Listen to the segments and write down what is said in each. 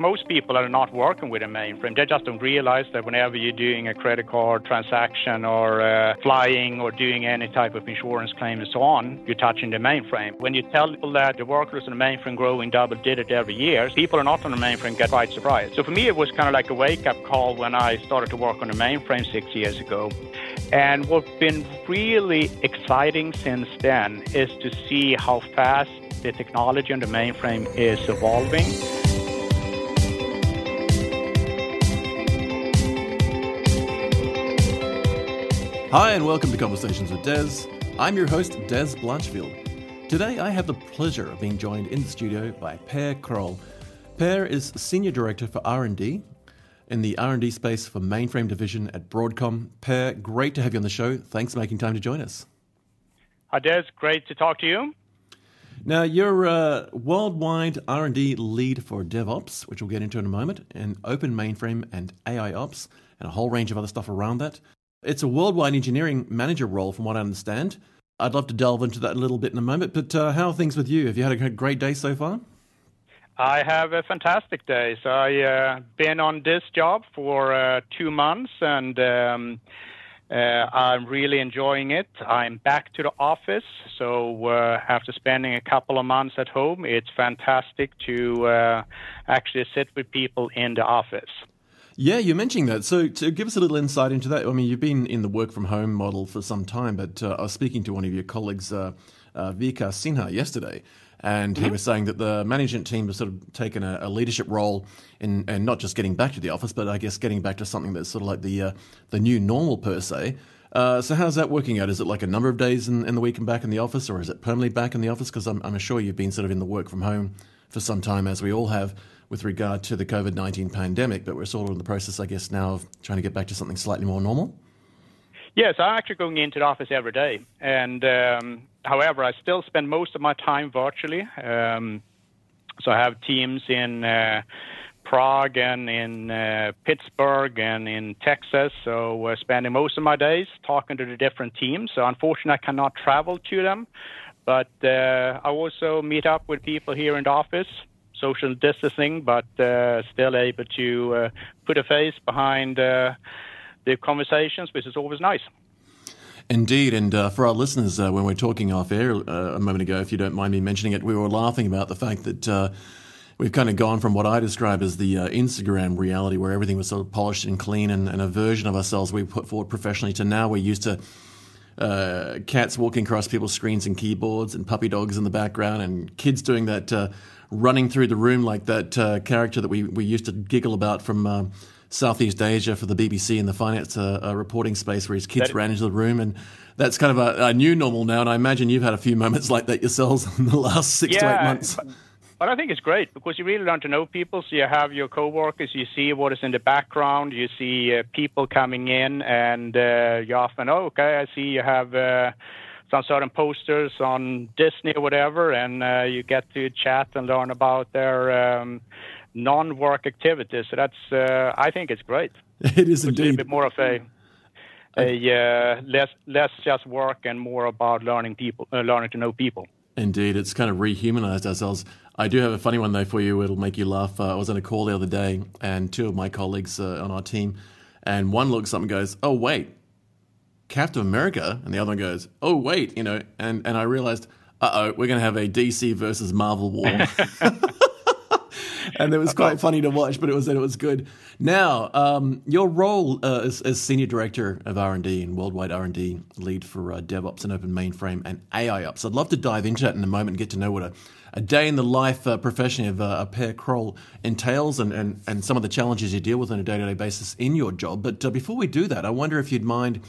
Most people are not working with a mainframe. They just don't realize that whenever you're doing a credit card transaction or uh, flying or doing any type of insurance claim and so on, you're touching the mainframe. When you tell people that the workers on the mainframe growing double digit every year, people are not on the mainframe get quite surprised. So for me, it was kind of like a wake up call when I started to work on the mainframe six years ago. And what's been really exciting since then is to see how fast the technology on the mainframe is evolving. Hi, and welcome to Conversations with Dez. I'm your host, Dez Blanchfield. Today, I have the pleasure of being joined in the studio by Per Kroll. Per is Senior Director for R&D in the R&D space for mainframe division at Broadcom. Per, great to have you on the show. Thanks for making time to join us. Hi, Dez. Great to talk to you. Now, you're a worldwide R&D lead for DevOps, which we'll get into in a moment, and Open Mainframe and AI Ops, and a whole range of other stuff around that. It's a worldwide engineering manager role, from what I understand. I'd love to delve into that a little bit in a moment, but uh, how are things with you? Have you had a great day so far? I have a fantastic day. So I've uh, been on this job for uh, two months, and um, uh, I'm really enjoying it. I'm back to the office, so uh, after spending a couple of months at home, it's fantastic to uh, actually sit with people in the office. Yeah, you're mentioning that. So, to give us a little insight into that, I mean, you've been in the work from home model for some time, but uh, I was speaking to one of your colleagues, uh, uh, Vikas Sinha, yesterday, and mm-hmm. he was saying that the management team has sort of taken a, a leadership role in, and not just getting back to the office, but I guess getting back to something that's sort of like the uh, the new normal per se. Uh, so, how's that working out? Is it like a number of days in, in the week and back in the office, or is it permanently back in the office? Because I'm, I'm sure you've been sort of in the work from home for some time, as we all have with regard to the COVID 19 pandemic, but we're sort of in the process, I guess, now of trying to get back to something slightly more normal? Yes, I'm actually going into the office every day. And um, however, I still spend most of my time virtually. Um, so I have teams in uh, Prague and in uh, Pittsburgh and in Texas. So we're spending most of my days talking to the different teams. So unfortunately, I cannot travel to them. But uh, I also meet up with people here in the office social distancing, but uh, still able to uh, put a face behind uh, the conversations, which is always nice. Indeed, and uh, for our listeners, uh, when we're talking off air uh, a moment ago, if you don't mind me mentioning it, we were laughing about the fact that we've kind of gone from what I describe as the Instagram reality, where everything was sort of polished and clean and, and, a version of ourselves we put forward professionally, to now we're used to cats walking across people's screens and keyboards and puppy dogs in the background and kids doing that running through the room like that uh, character that we, we used to giggle about from uh, Southeast Asia for the BBC in the finance uh, uh, reporting space, where his kids that, ran into the room, and that's kind of a, a, new normal now. And I imagine you've had a few moments like that yourselves in the last six yeah, to eight months. But, but I think it's great because you really learn to know people. So you have your coworkers, you see what is in the background, you see uh, people coming in, and uh, you often, oh, okay, I see you have some certain posters on Disney or whatever, and uh, you get to chat and learn about their um, non-work activities. So that's, uh, I think, it's great. It is indeed. A bit more of a, a uh, less less just work and more about learning people, uh, learning to know people. Indeed, it's kind of rehumanized ourselves. I do have a funny one though for you. It'll make you laugh. Uh, I was on a call the other day, and two of my colleagues uh, on our team, and one looks up and goes, "Oh wait, Captain America, and the other one goes, "Oh wait," you know, and and I realized, uh oh, we're going to have a DC versus Marvel war. and it was quite funny to watch, but it was it was good. Now, um, your role uh, as, as, senior director of R and D and worldwide R and D lead for uh, DevOps and Open Mainframe and AI Ops. I'd love to dive into that in a moment and get to know what a, a day in the life uh, profession of uh, a Per Kroll entails and, and and some of the challenges you deal with on a day to day basis in your job. But uh, before we do that, I wonder if you'd mind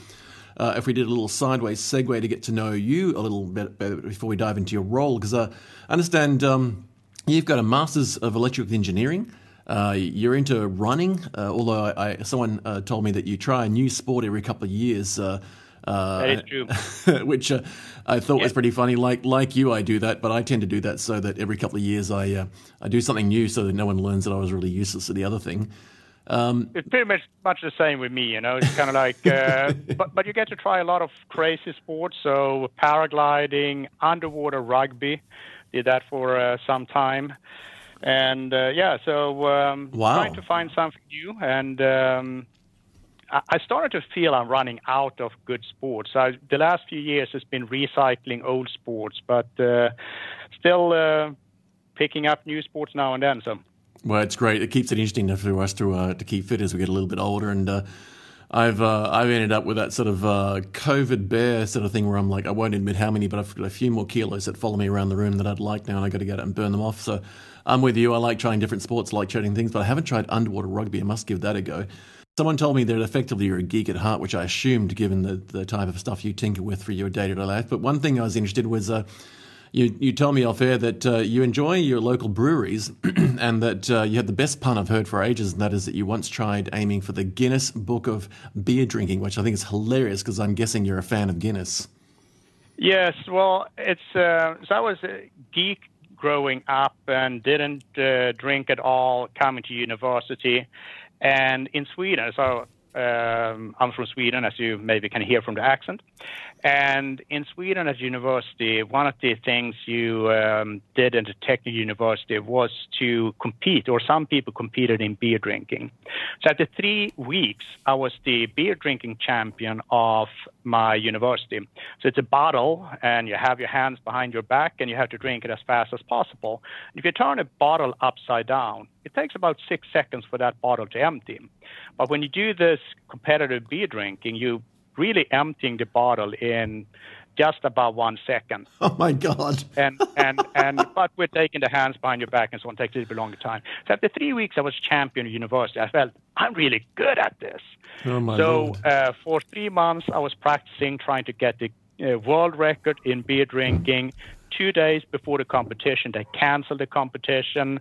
uh, if we did a little sideways segue to get to know you a little bit better before we dive into your role, because uh, I understand um, you've got a Master's of Electrical Engineering. Uh, you're into running, uh, although I, I, someone uh, told me that you try a new sport every couple of years. Uh, that is true. which I thought was pretty funny. Like like you, I do that, but I tend to do that so that every couple of years I I do something new, so that no one learns that I was really useless at the other thing. Um, it's pretty much much the same with me, you know. It's kind of like, uh, but but you get to try a lot of crazy sports. So paragliding, underwater rugby, did that for uh, some time. And uh, yeah, so um, wow. trying to find something new. And um, I, I started to feel I'm running out of good sports. I, the last few years has been recycling old sports, but uh, still uh, picking up new sports now and then. So. Well, it's great. It keeps it interesting for us to uh, to keep fit as we get a little bit older, and uh, I've uh, I've ended up with that sort of uh, COVID bear sort of thing where I'm like I won't admit how many, but I've got a few more kilos that follow me around the room that I'd like now, and I got to get out and burn them off. So I'm with you. I like trying different sports, I like trying things, but I haven't tried underwater rugby. I must give that a go. Someone told me that effectively you're a geek at heart, which I assumed given the, the type of stuff you tinker with for your day to day life. But one thing I was interested was uh, you, you told me off air that uh, you enjoy your local breweries and that uh, you had the best pun I've heard for ages, and that is that you once tried aiming for the Guinness Book of Beer Drinking, which I think is hilarious because I'm guessing you're a fan of Guinness. Yes, well, it's uh, so I was a geek growing up and didn't uh, drink at all coming to university, and in Sweden, so um, I'm from Sweden, as you maybe can hear from the accent. And in Sweden at university, one of the things you um, did in the technical university was to compete, or some people competed in beer drinking. So after three weeks, I was the beer drinking champion of my university. So it's a bottle, and you have your hands behind your back, and you have to drink it as fast as possible. If you turn a bottle upside down, it takes about six seconds for that bottle to empty. But when you do this competitive beer drinking, you really emptying the bottle in just about one second. Oh my God! and and and but we're taking the hands behind your back and so on takes a little bit longer time. So after three weeks, I was champion at university. I felt I'm really good at this. Oh my so uh, for three months, I was practicing trying to get the uh, world record in beer drinking two days before the competition, they canceled the competition,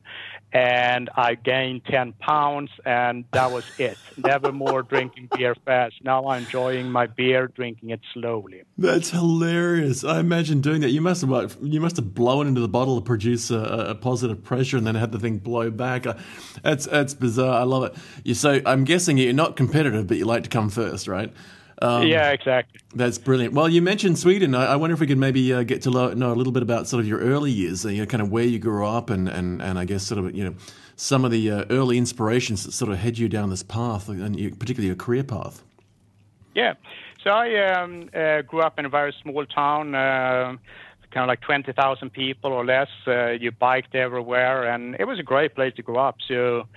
and I gained 10 pounds, and that was it. Never more drinking beer fast. Now I'm enjoying my beer, drinking it slowly. That's hilarious. I imagine doing that. You must have you must have blown into the bottle to produce a, a positive pressure, and then had the thing blow back. Uh, that's that's bizarre. I love it. You so I'm guessing you're not competitive, but you like to come first, right? Um, yeah, exactly. That's brilliant. Well, you mentioned Sweden. I, I wonder if we could maybe uh, get to lo- know a little bit about sort of your early years, uh, you know, kind of where you grew up, and, and, and I guess sort of you know some of the uh, early inspirations that sort of head you down this path, and you, particularly your career path. Yeah. So I um, uh, grew up in a very small town. Uh, kind of like 20,000 people or less. Uh, you biked everywhere, and it was a great place to grow up. So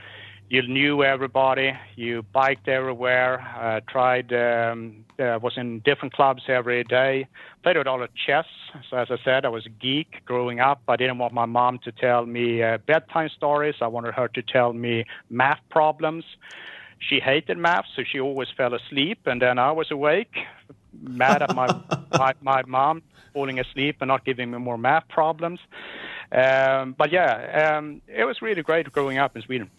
you knew everybody, you biked everywhere, uh, tried, um, uh, was in different clubs every day, played a lot of chess. So as I said, I was a geek growing up. I didn't want my mom to tell me uh, bedtime stories. I wanted her to tell me math problems. She hated math, so she always fell asleep, and then I was awake, mad at my my, my mom falling asleep and not giving me more math problems. Um, but yeah, um, it was really great growing up in Sweden.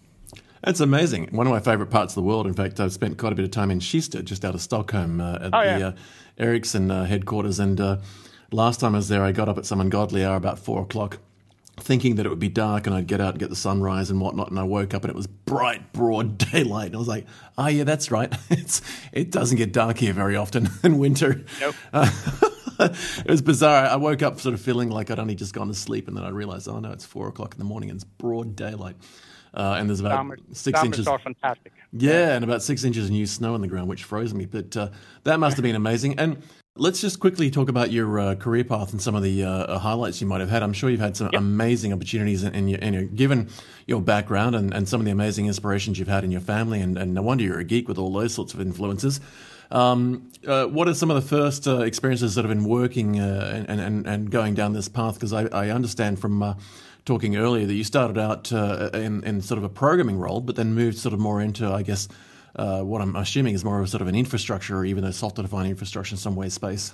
That's amazing. One of my favourite parts of the world. In fact, I've spent quite a bit of time in Kista, just out of Stockholm, uh, at oh, the yeah. uh, Ericsson uh, headquarters. And uh, last time I was there, I got up at some ungodly hour, about four o'clock, thinking that it would be dark and I'd get out and get the sunrise and whatnot. And I woke up and it was bright, broad daylight. And I was like, oh, yeah, that's right. it's, it doesn't get dark here very often in winter. Nope. it was bizarre. I woke up sort of feeling like I'd only just gone to sleep, and then I realized, oh no, it's four o'clock in the morning and it's broad daylight. Uh, and there's about Summer, six summers inches. are fantastic. Yeah, and about six inches of new snow on the ground, which froze me. But uh, that must have been amazing. And let's just quickly talk about your uh, career path and some of the uh, highlights you might have had. I'm sure you've had some Yep. amazing opportunities, in, in your, in your, given your background and, and some of the amazing inspirations you've had in your family. And, and no wonder you're a geek with all those sorts of influences. Um, uh, what are some of the first uh, experiences that have been working uh, and, and, and going down this path? Because I, I understand from uh, talking earlier that you started out uh, in, in sort of a programming role, but then moved sort of more into, I guess, uh, what I'm assuming is more of sort of an infrastructure or even a software-defined infrastructure in some way space.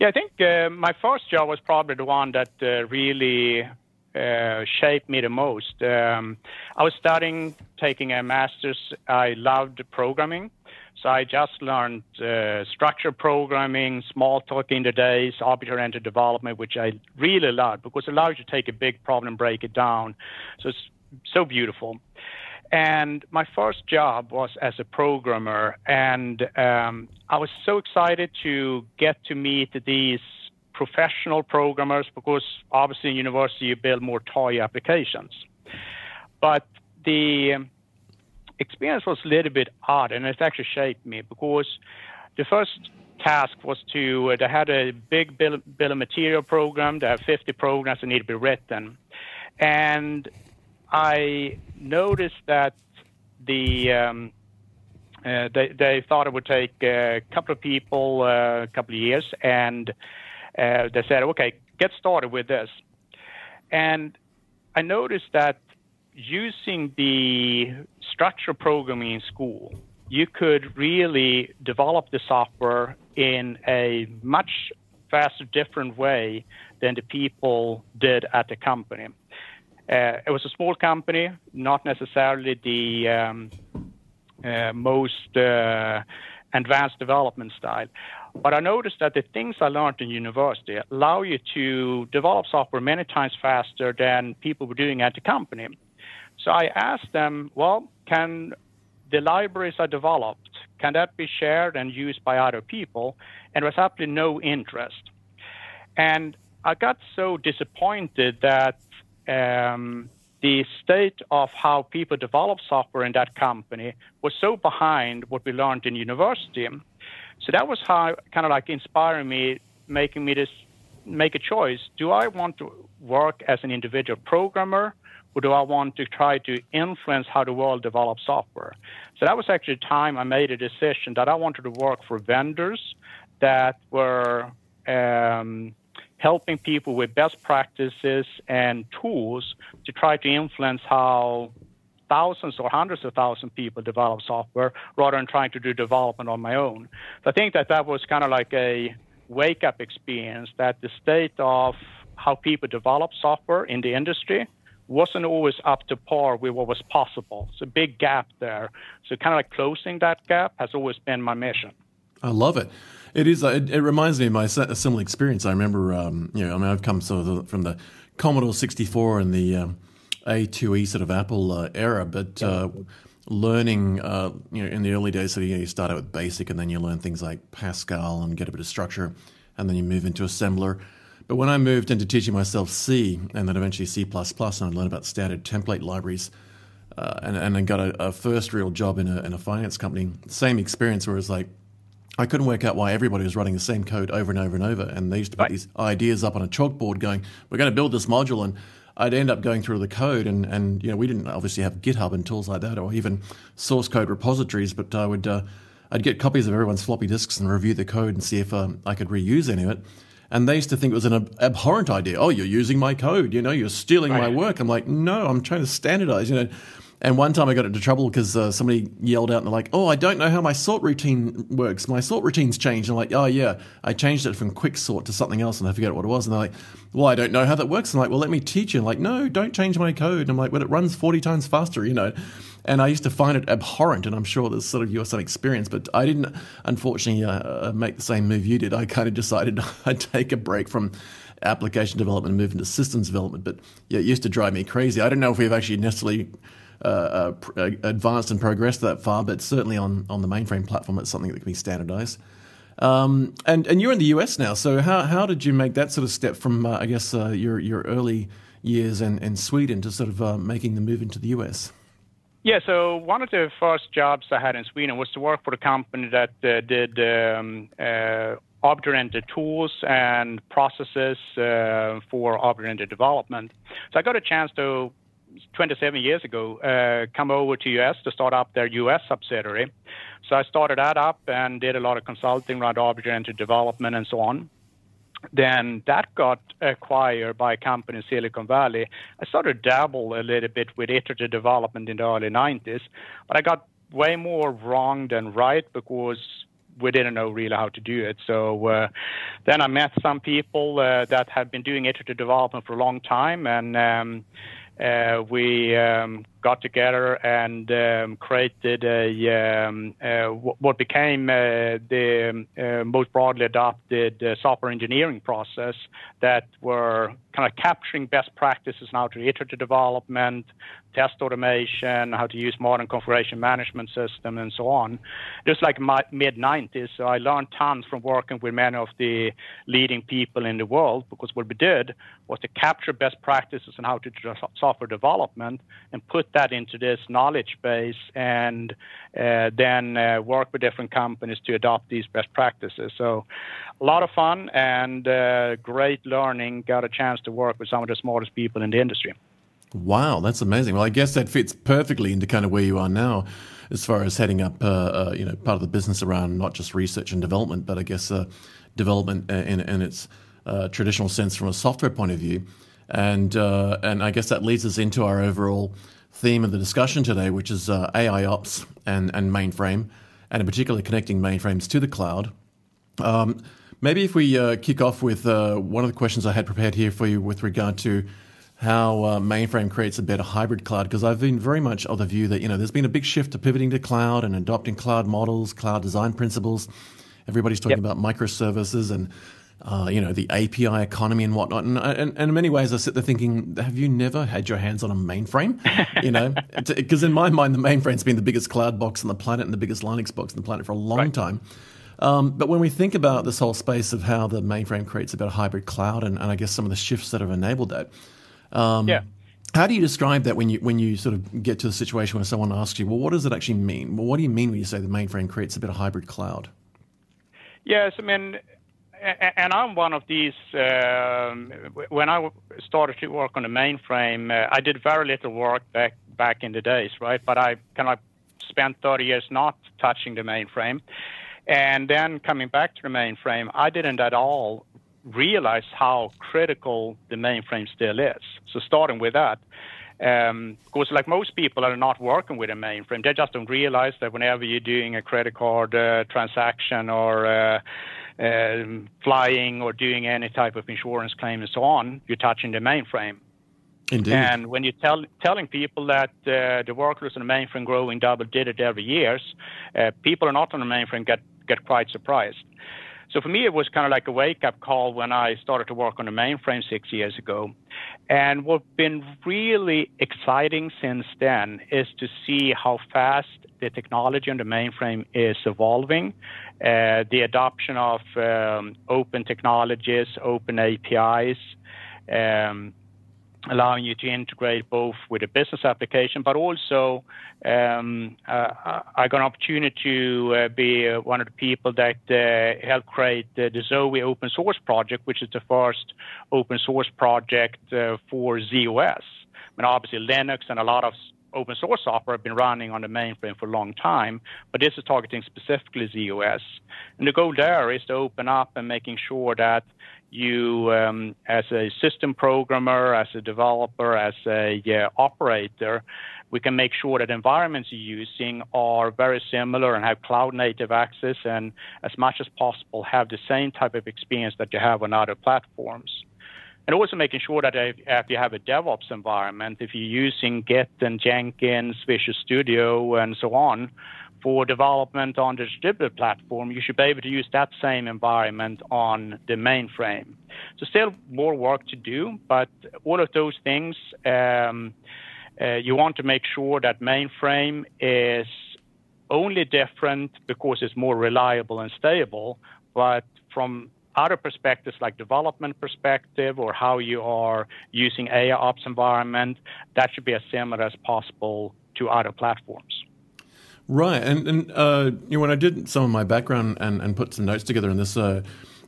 Yeah, I think uh, my first job was probably the one that uh, really uh, shaped me the most. Um, I was studying, taking a master's. I loved programming. So I just learned uh, structured programming, Smalltalk in the days, object-oriented development, which I really loved because it allows you to take a big problem and break it down. So it's so beautiful. And my first job was as a programmer, and um, I was so excited to get to meet these professional programmers because obviously in university you build more toy applications. But the experience was a little bit odd, and it actually shaped me because the first task was to uh, they had a big bill, bill of material program. They have 50 programs that need to be written, and I noticed that the um, uh, they, they thought it would take a couple of people uh, a couple of years, and uh, they said, "Okay, get started with this." And I noticed that using the structure programming in school, you could really develop the software in a much faster, different way than the people did at the company. Uh, it was a small company, not necessarily the um, uh, most uh, advanced development style. But I noticed that the things I learned in university allow you to develop software many times faster than people were doing at the company. So I asked them, well, can the libraries I developed, can that be shared and used by other people? And there was absolutely no interest. And I got so disappointed that um, the state of how people develop software in that company was so behind what we learned in university. So that was how kind of like inspiring me, making me this make a choice. Do I want to work as an individual programmer? Or do I want to try to influence how the world develops software? So that was actually the time I made a decision that I wanted to work for vendors that were um, helping people with best practices and tools to try to influence how thousands or hundreds of thousands of people develop software rather than trying to do development on my own. So I think that that was kind of like a wake up experience that the state of how people develop software in the industry wasn't always up to par with what was possible. It's a big gap there. So kind of like closing that gap has always been my mission. I love it. It is. It, it reminds me of my similar experience. I remember, um, you know, I mean, I've come sort of from the Commodore 64 and the um, A2E sort of Apple uh, era, but uh, learning, uh, you know, in the early days, so you, know, you start out with BASIC and then you learn things like Pascal and get a bit of structure, and then you move into assembler but when I moved into teaching myself C and then eventually C, and I learned about standard template libraries uh, and, and then got a, a, first real job in a, in a finance company, same experience where it's like, I couldn't work out why everybody was running the same code over and over and over. And they used to put right. these ideas up on a chalkboard going, we're going to build this module. And I'd end up going through the code. And, and you know, we didn't obviously have GitHub and tools like that or even source code repositories, but I would, uh, I'd get copies of everyone's floppy disks and review the code and see if um, I could reuse any of it. And they used to think it was an ab- abhorrent idea. Oh, you're using my code. You know, you're stealing right. my work. I'm like, no, I'm trying to standardize. You know. And one time I got into trouble because uh, somebody yelled out and they're like, "Oh, I don't know how my sort routine works. My sort routine's changed." And I'm like, "Oh yeah, I changed it from quick sort to something else, and I forget what it was." And they're like, "Well, I don't know how that works." And I'm like, "Well, let me teach you." And like, "No, don't change my code." And I'm like, "Well, it runs 40 times faster," you know. And I used to find it abhorrent, and I'm sure there's sort of your some experience, but I didn't, unfortunately, uh, uh make the same move you did. I kind of decided I'd take a break from application development and move into systems development. But yeah, it used to drive me crazy. I don't know if we've actually necessarily uh, uh, uh, advanced and progressed that far, but certainly on, on the mainframe platform, it's something that can be standardized. Um, and and you're in the US now, so how how did you make that sort of step from uh, I guess uh, your your early years in, in Sweden to sort of uh, making the move into the US? Yeah, so one of the first jobs I had in Sweden was to work for a company that did um, object-oriented tools and processes for object-oriented development. So I got a chance to, 27 years ago, uh, come over to US to start up their US subsidiary. So I started that up and did a lot of consulting around object-oriented development and so on then that got acquired by a company in Silicon Valley. I started dabble a little bit with iterative development in the early 90s, but I got way more wrong than right because we didn't know really how to do it. So uh, then I met some people uh, that had been doing iterative development for a long time, and um, we um, got together and um, created a um, uh, what became uh, the uh, most broadly adopted uh, software engineering process that were kind of capturing best practices now to iterative development, test automation, how to use modern configuration management system, and so on. Just like mid 90s, so I learned tons from working with many of the leading people in the world because what we did was to capture best practices on how to do software development and put that into this knowledge base and uh, then uh, work with different companies to adopt these best practices. So a lot of fun and uh, great learning. Got a chance to work with some of the smartest people in the industry. Wow, that's amazing. Well, I guess that fits perfectly into kind of where you are now, as far as heading up, uh, uh, you know, part of the business around not just research and development, but I guess uh, development in, in its traditional sense from a software point of view. And and I guess that leads us into our overall theme of the discussion today, which is uh, AI ops and and mainframe, and in particular connecting mainframes to the cloud. Um, maybe if we kick off with one of the questions I had prepared here for you with regard to how uh, mainframe creates a better hybrid cloud because I've been very much of the view that you know there's been a big shift to pivoting to cloud and adopting cloud models, cloud design principles. Everybody's talking yep. about microservices and uh, you know the API economy and whatnot. And, and, and, in many ways, I sit there thinking, have you never had your hands on a mainframe? you know, because in my mind, the mainframe's been the biggest cloud box on the planet and the biggest Linux box on the planet for a long right. time. Um, but when we think about this whole space of how the mainframe creates a better hybrid cloud, and, and I guess some of the shifts that have enabled that, um, yeah. How do you describe that when you when you sort of get to the situation where someone asks you, well, what does it actually mean? Well, what do you mean when you say the mainframe creates a bit of hybrid cloud? Yes, I mean, and I'm one of these. Um, when I started to work on the mainframe, uh, I did very little work back back in the days, right? But I kind of spent 30 years not touching the mainframe, and then coming back to the mainframe, I didn't at all realize how critical the mainframe still is. So starting with that, um, because like most people are not working with a mainframe, they just don't realize that whenever you're doing a credit card uh, transaction or uh, uh, flying or doing any type of insurance claim and so on, you're touching the mainframe. Indeed. And when you're tell, telling people that uh, the workloads on the mainframe growing double digit every years, uh, people are not on the mainframe get get quite surprised. So for me, it was kind of like a wake up call when I started to work on the mainframe six years ago. And what's been really exciting since then is to see how fast the technology on the mainframe is evolving, uh, the adoption of um, open technologies, open APIs. Um, allowing you to integrate both with a business application, but also um, uh, I got an opportunity to uh, be uh, one of the people that uh, helped create the Zowe open source project, which is the first open source project uh, for z/OS. I mean, obviously Linux and a lot of open source software have been running on the mainframe for a long time, but this is targeting specifically z/OS. And the goal there is to open up and making sure that you, um, as a system programmer, as a developer, as a uh, operator, we can make sure that environments you're using are very similar and have cloud native access and as much as possible have the same type of experience that you have on other platforms. And also making sure that if, you have a DevOps environment, if you're using Git and Jenkins, Visual Studio, and so on, for development on the distributed platform, you should be able to use that same environment on the mainframe. So still more work to do, but all of those things, um, uh, you want to make sure that mainframe is only different because it's more reliable and stable, but from other perspectives like development perspective or how you are using AI ops environment, that should be as similar as possible to other platforms. Right, and and uh, you know, when I did some of my background and, and put some notes together in this, uh,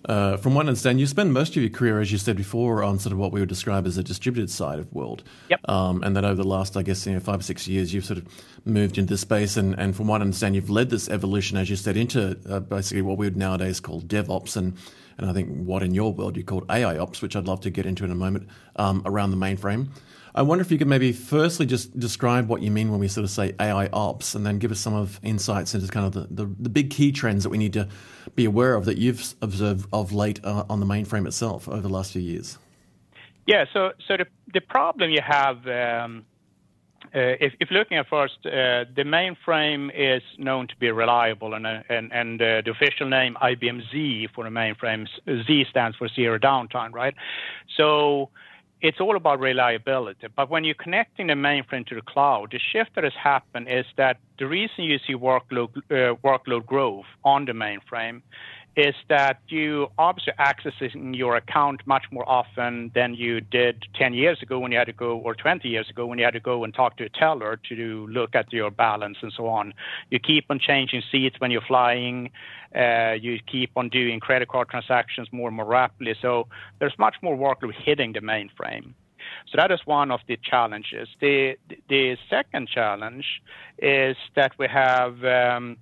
uh, from what I understand, you spend most of your career, as you said before, on sort of what we would describe as a distributed side of world. Yep. Um, and that over the last, I guess, you know, five or six years, you've sort of moved into this space, and, and from what I understand, you've led this evolution, as you said, into uh, basically what we would nowadays call DevOps, and and I think what in your world you called AI Ops, which I'd love to get into in a moment, um, around the mainframe. I wonder if you could maybe firstly just describe what you mean when we sort of say AI ops and then give us some of insights into kind of the, the, the big key trends that we need to be aware of that you've observed of late uh, on the mainframe itself over the last few years. Yeah, so so the, the problem you have um, if, if, looking at first, uh, the mainframe is known to be reliable, and, uh, and, and uh, the official name IBM Z for the mainframe, Z stands for zero downtime, right? So it's all about reliability. But when you're connecting the mainframe to the cloud, the shift that has happened is that the reason you see workload, uh, workload growth on the mainframe is that you obviously accessing your account much more often than you did 10 years ago when you had to go, or 20 years ago when you had to go and talk to a teller to look at your balance and so on. You keep on changing seats when you're flying. Uh, you keep on doing credit card transactions more and more rapidly. So there's much more workload hitting the mainframe. So that is one of the challenges. The the second challenge is that we have um,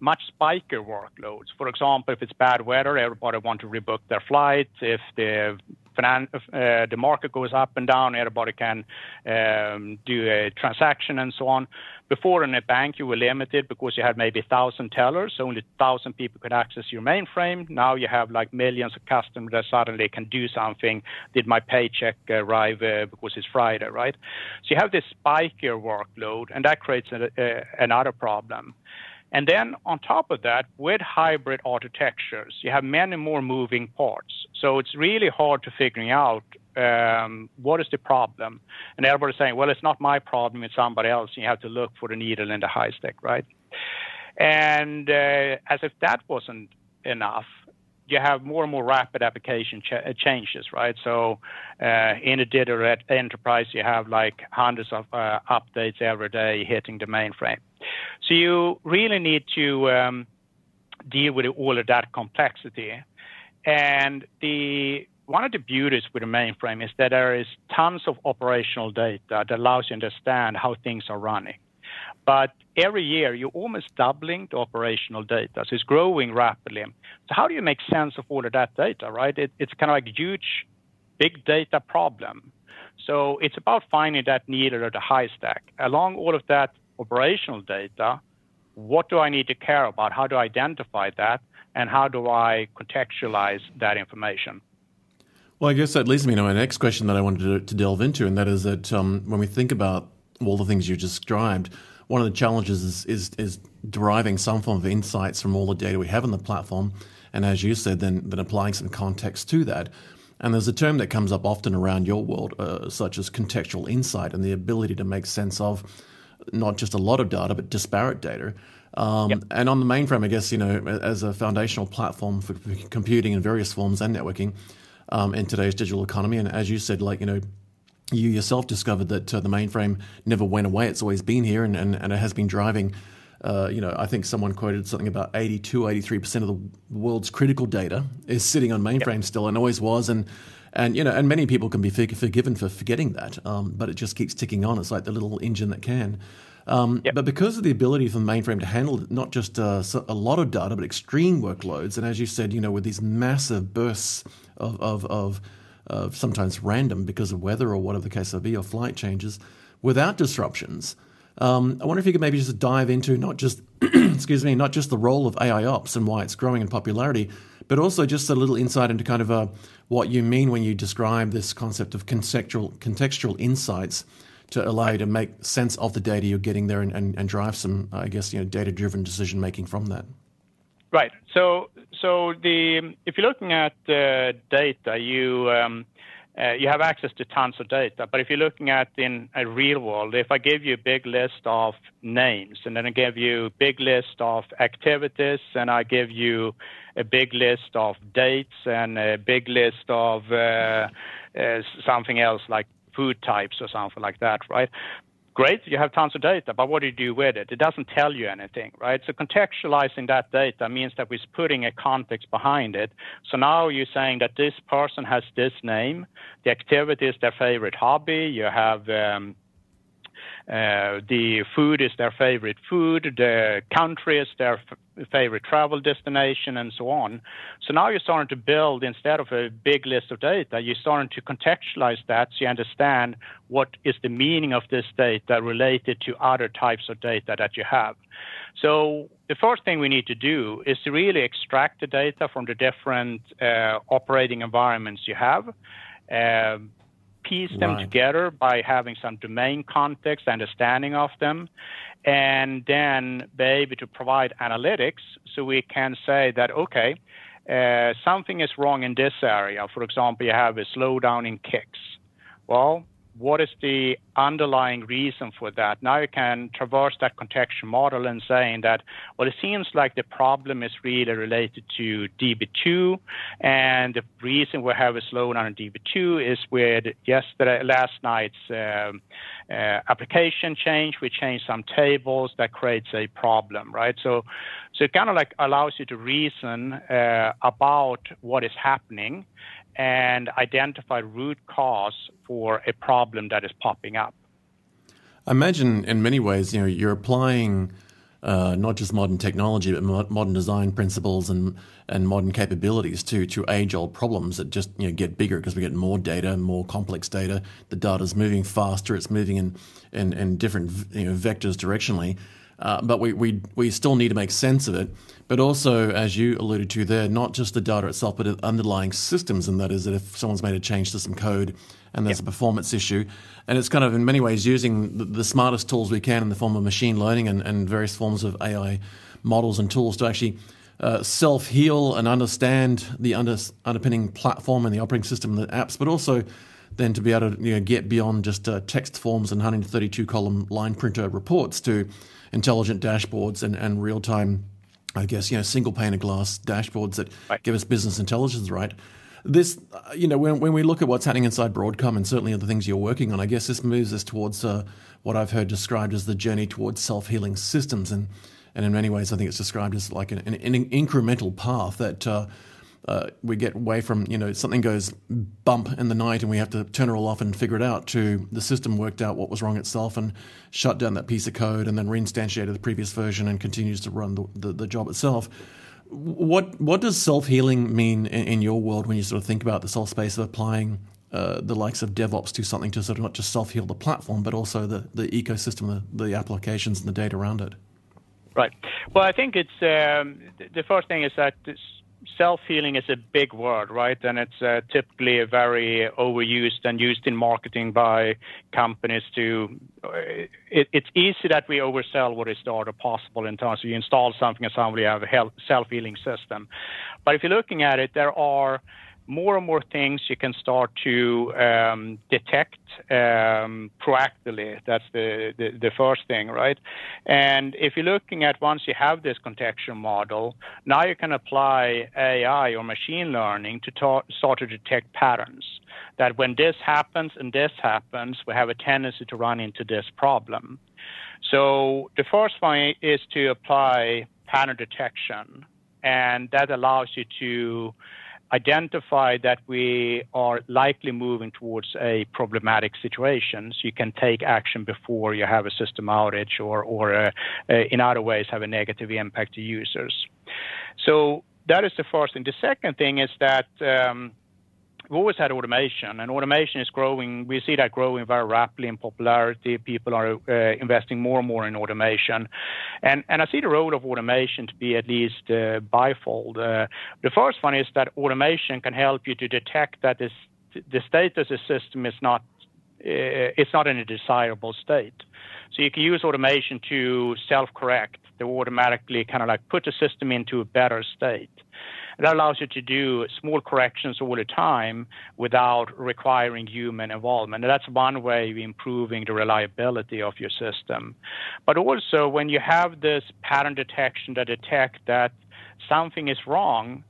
much spikier workloads. For example, if it's bad weather, everybody want to rebook their flights. If the finan- uh, the market goes up and down, everybody can um, do a transaction and so on. Before in a bank, you were limited because you had maybe 1,000 tellers, only 1,000 people could access your mainframe. Now you have like millions of customers that suddenly can do something. Did my paycheck arrive uh, because it's Friday, right? So you have this spikier workload, and that creates a, a, another problem. And then on top of that, with hybrid architectures, you have many more moving parts. So it's really hard to figuring out um, what is the problem. And everybody's saying, well, it's not my problem, it's somebody else. And you have to look for the needle in the haystack, right? And uh, as if that wasn't enough, you have more and more rapid application ch- uh, changes, right? So uh, in a digital enterprise, you have like hundreds of uh, updates every day hitting the mainframe. So you really need to um, deal with all of that complexity. And the one of the beauties with the mainframe is that there is tons of operational data that allows you to understand how things are running. But every year, you're almost doubling the operational data. So it's growing rapidly. So how do you make sense of all of that data, right? It, it's kind of like a huge big data problem. So it's about finding that needle or the haystack. Along all of that operational data, what do I need to care about? How do I identify that? And how do I contextualize that information? Well, I guess that leads me to my next question that I wanted to, to delve into, and that is that um, when we think about all the things you described, one of the challenges is, is, is deriving some form of insights from all the data we have on the platform, and as you said, then then applying some context to that. And there's a term that comes up often around your world, uh, such as contextual insight, and the ability to make sense of not just a lot of data, but disparate data. Um, yep. And on the mainframe, I guess you know, as a foundational platform for computing in various forms and networking um, in today's digital economy, and as you said, like you know, you yourself discovered that uh, the mainframe never went away. It's always been here and, and, and it has been driving. Uh, you know, I think someone quoted something about 82, 83% of the world's critical data is sitting on mainframe yep. still and always was. And, and, you know, and many people can be forgiven for forgetting that, um, but it just keeps ticking on. It's like the little engine that can. Um, yep. But because of the ability for the mainframe to handle not just uh, a lot of data, but extreme workloads, and as you said, you know, with these massive bursts of, of, of uh, sometimes random because of weather or whatever the case may be, or flight changes, without disruptions. Um, I wonder if you could maybe just dive into not just, excuse me, not just the role of AI ops and why it's growing in popularity, but also just a little insight into kind of uh, what you mean when you describe this concept of contextual contextual insights to allow you to make sense of the data you're getting there and, and, and drive some, I guess, you know, data driven decision making from that. Right. So, so the if you're looking at uh, data, you um, uh, you have access to tons of data. But if you're looking at in a real world, if I give you a big list of names, and then I give you a big list of activities, and I give you a big list of dates and a big list of uh, something else like food types or something like that, right? Great, you have tons of data, but what do you do with it? It doesn't tell you anything, right? So contextualizing that data means that we're putting a context behind it. So now you're saying that this person has this name, the activity is their favorite hobby, you have um, uh, the food is their favorite food, the country is their f- favorite travel destination, and so on. So now you're starting to build, instead of a big list of data, you're starting to contextualize that so you understand what is the meaning of this data related to other types of data that you have. So the first thing we need to do is to really extract the data from the different uh, operating environments you have. Um, piece them right. together by having some domain context, understanding of them, and then be able to provide analytics so we can say that, okay, uh, something is wrong in this area. For example, you have a slowdown in CICS. Well, what is the underlying reason for that? Now you can traverse that contextual model and saying that, well, it seems like the problem is really related to DB2, and the reason we have a slowdown in DB2 is with yesterday, last night's um, uh, application change. We changed some tables that creates a problem, right? So, so it kind of like allows you to reason uh, about what is happening and identify root cause for a problem that is popping up. I imagine in many ways, you know, you're applying uh, not just modern technology, but modern design principles and and modern capabilities to to age old problems that just you know get bigger because we get more data, more complex data. The data is moving faster. It's moving in in, in different you know, vectors directionally. Uh, but we, we, we still need to make sense of it. But also, as you alluded to there, not just the data itself, but the underlying systems. And that is that if someone's made a change to some code and there's yep. a performance issue, and it's kind of in many ways using the, the, smartest tools we can in the form of machine learning and, and various forms of AI models and tools to actually uh, self heal and understand the under, underpinning platform and the operating system and the apps, but also then to be able to you know, get beyond just uh, text forms and 132 column line printer reports to intelligent dashboards and, and real time, I guess, you know, single pane of glass dashboards that right. give us business intelligence, right? This, uh, you know, when, when we look at what's happening inside Broadcom and certainly the things you're working on, I guess this moves us towards uh, what I've heard described as the journey towards self healing systems. And, and in many ways, I think it's described as like an, an, an incremental path that uh, uh, we get away from you know something goes bump in the night and we have to turn it all off and figure it out to the system worked out what was wrong itself and shut down that piece of code and then reinstantiated the previous version and continues to run the, the, the job itself. What what does self healing mean in, in, your world when you sort of think about this whole space of applying uh, the likes of DevOps to something to sort of not just self heal the platform but also the, the ecosystem, the, the applications and the data around it? Right. Well, I think it's um, the first thing is that self healing is a big word, right? And it's uh, typically very overused and used in marketing by companies to. Uh, it, it's easy that we oversell what is the of possible in terms of you install something and suddenly have a self healing system. But if you're looking at it, there are more and more things you can start to um, detect um, proactively. That's the, the, the, first thing, right? And if you're looking at once you have this contextual model, now you can apply AI or machine learning to ta- start to detect patterns. That when this happens and this happens, we have a tendency to run into this problem. So the first one is to apply pattern detection, and that allows you to identify that we are likely moving towards a problematic situation, so you can take action before you have a system outage or, or uh, uh, in other ways have a negative impact to users. So that is the first thing. The second thing is that um, we've always had automation, and automation is growing. We see that growing very rapidly in popularity. People are uh, investing more and more in automation, and and I see the role of automation to be at least uh, bifold. Uh, the first one is that automation can help you to detect that this, the status of the system is not uh, it's not in a desirable state. So you can use automation to self-correct, to automatically kind of like put the system into a better state. That allows you to do small corrections all the time without requiring human involvement. And that's one way of improving the reliability of your system. But also, when you have this pattern detection that detect that something is wrong,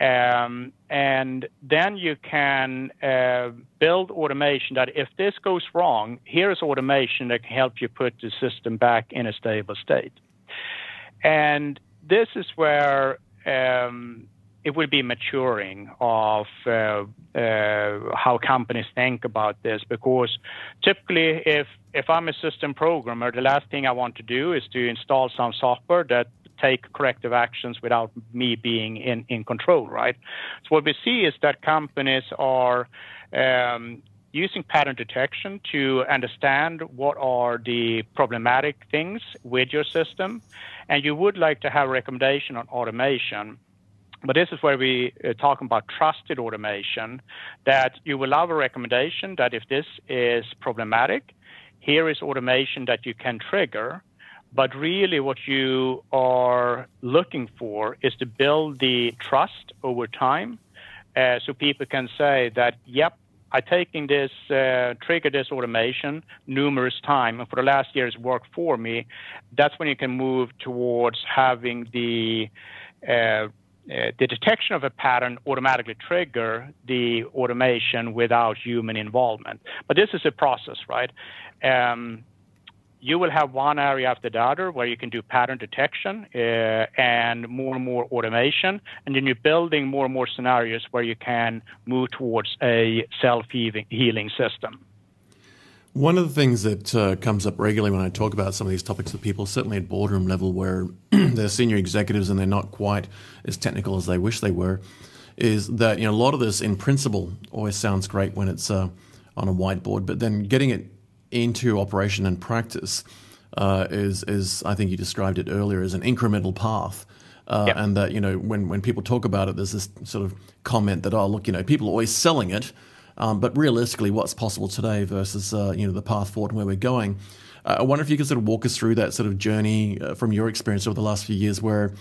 um, and then you can uh, build automation that if this goes wrong, here's automation that can help you put the system back in a stable state. And this is where um, it will be maturing of uh, uh, how companies think about this. Because typically if if I'm a system programmer, the last thing I want to do is to install some software that take corrective actions without me being in, in control, right? So what we see is that companies are um, using pattern detection to understand what are the problematic things with your system, and you would like to have a recommendation on automation but this is where we uh, talk about trusted automation. That you will have a recommendation that if this is problematic, here is automation that you can trigger. But really, what you are looking for is to build the trust over time, uh, so people can say that, yep, I taking this uh, trigger this automation numerous times, and for the last year's worked for me. That's when you can move towards having the uh, uh, the detection of a pattern automatically trigger the automation without human involvement. But this is a process, right? Um, you will have one area after the other where you can do pattern detection uh, and more and more automation, and then you're building more and more scenarios where you can move towards a self-healing system. One of the things that uh, comes up regularly when I talk about some of these topics with people, certainly at boardroom level, where they're senior executives and they're not quite as technical as they wish they were, is that you know a lot of this, in principle, always sounds great when it's uh, on a whiteboard, but then getting it into operation and practice uh, is is I think you described it earlier as an incremental path. Uh, yep. And that you know when when people talk about it, there's this sort of comment that oh look you know people are always selling it, um, but realistically, what's possible today versus uh, you know the path forward and where we're going. Uh, I wonder if you could sort of walk us through that sort of journey uh, from your experience over the last few years, where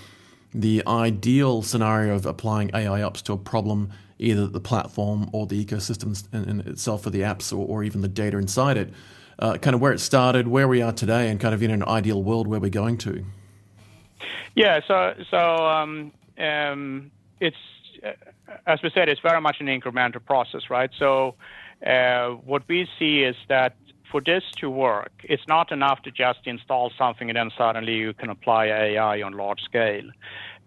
the ideal scenario of applying AI ops to a problem, either the platform or the ecosystem in, in itself for the apps or, or, even the data inside it, uh, kind of where it started, where we are today, and kind of in an ideal world where we're going to. Yeah, so so um, um, it's as we said, it's very much an incremental process, right? So uh, what we see is that for this to work, it's not enough to just install something and then suddenly you can apply AI on large scale.